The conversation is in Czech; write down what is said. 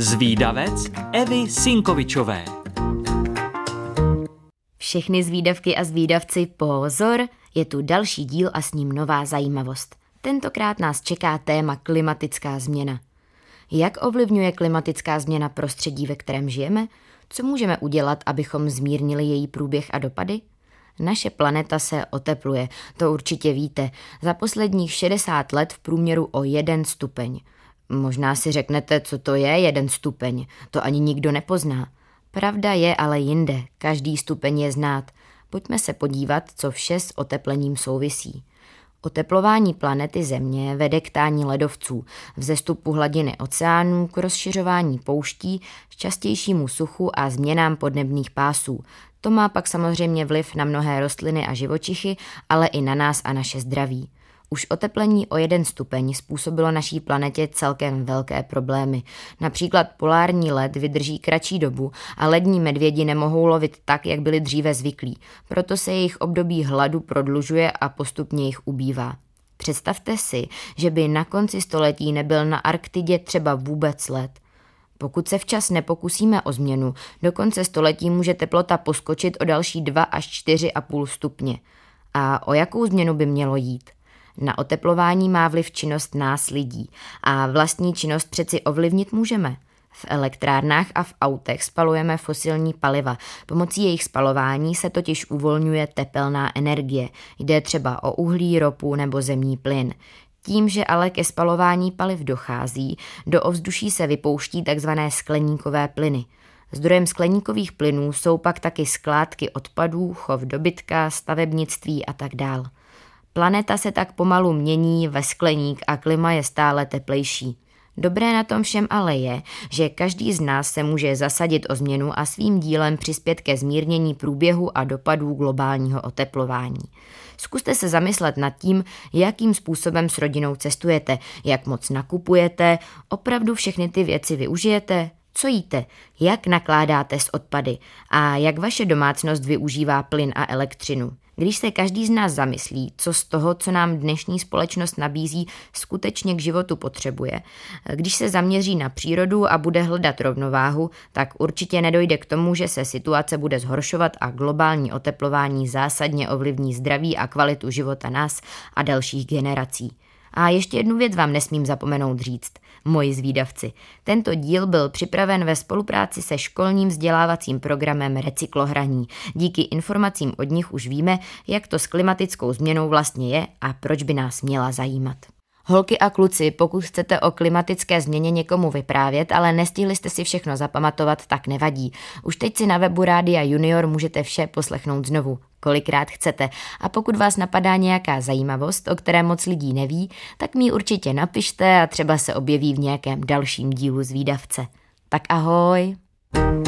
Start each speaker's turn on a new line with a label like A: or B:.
A: Zvídavec Evy Sinkovičové
B: Všechny zvídavky a zvídavci pozor, je tu další díl a s ním nová zajímavost. Tentokrát nás čeká téma klimatická změna. Jak ovlivňuje klimatická změna prostředí, ve kterém žijeme? Co můžeme udělat, abychom zmírnili její průběh a dopady? Naše planeta se otepluje, to určitě víte. Za posledních 60 let v průměru o jeden stupeň. Možná si řeknete, co to je jeden stupeň. To ani nikdo nepozná. Pravda je ale jinde, každý stupeň je znát. Pojďme se podívat, co vše s oteplením souvisí. Oteplování planety Země vede k tání ledovců, vzestupu hladiny oceánů, k rozšiřování pouští, častějšímu suchu a změnám podnebných pásů. To má pak samozřejmě vliv na mnohé rostliny a živočichy, ale i na nás a naše zdraví. Už oteplení o jeden stupeň způsobilo naší planetě celkem velké problémy. Například polární led vydrží kratší dobu a lední medvědi nemohou lovit tak, jak byli dříve zvyklí. Proto se jejich období hladu prodlužuje a postupně jich ubývá. Představte si, že by na konci století nebyl na Arktidě třeba vůbec led. Pokud se včas nepokusíme o změnu, do konce století může teplota poskočit o další 2 až 4,5 stupně. A o jakou změnu by mělo jít? Na oteplování má vliv činnost nás lidí a vlastní činnost přeci ovlivnit můžeme. V elektrárnách a v autech spalujeme fosilní paliva. Pomocí jejich spalování se totiž uvolňuje tepelná energie. Jde třeba o uhlí, ropu nebo zemní plyn. Tím, že ale ke spalování paliv dochází, do ovzduší se vypouští tzv. skleníkové plyny. Zdrojem skleníkových plynů jsou pak taky skládky odpadů, chov dobytka, stavebnictví a tak dále. Planeta se tak pomalu mění ve skleník a klima je stále teplejší. Dobré na tom všem ale je, že každý z nás se může zasadit o změnu a svým dílem přispět ke zmírnění průběhu a dopadů globálního oteplování. Zkuste se zamyslet nad tím, jakým způsobem s rodinou cestujete, jak moc nakupujete, opravdu všechny ty věci využijete, co jíte, jak nakládáte s odpady a jak vaše domácnost využívá plyn a elektřinu. Když se každý z nás zamyslí, co z toho, co nám dnešní společnost nabízí, skutečně k životu potřebuje, když se zaměří na přírodu a bude hledat rovnováhu, tak určitě nedojde k tomu, že se situace bude zhoršovat a globální oteplování zásadně ovlivní zdraví a kvalitu života nás a dalších generací. A ještě jednu věc vám nesmím zapomenout říct, moji zvídavci. Tento díl byl připraven ve spolupráci se školním vzdělávacím programem Recyklohraní. Díky informacím od nich už víme, jak to s klimatickou změnou vlastně je a proč by nás měla zajímat. Holky a kluci, pokud chcete o klimatické změně někomu vyprávět, ale nestihli jste si všechno zapamatovat, tak nevadí. Už teď si na webu Rádia Junior můžete vše poslechnout znovu, kolikrát chcete. A pokud vás napadá nějaká zajímavost, o které moc lidí neví, tak mi určitě napište a třeba se objeví v nějakém dalším dílu z výdavce. Tak ahoj! thank you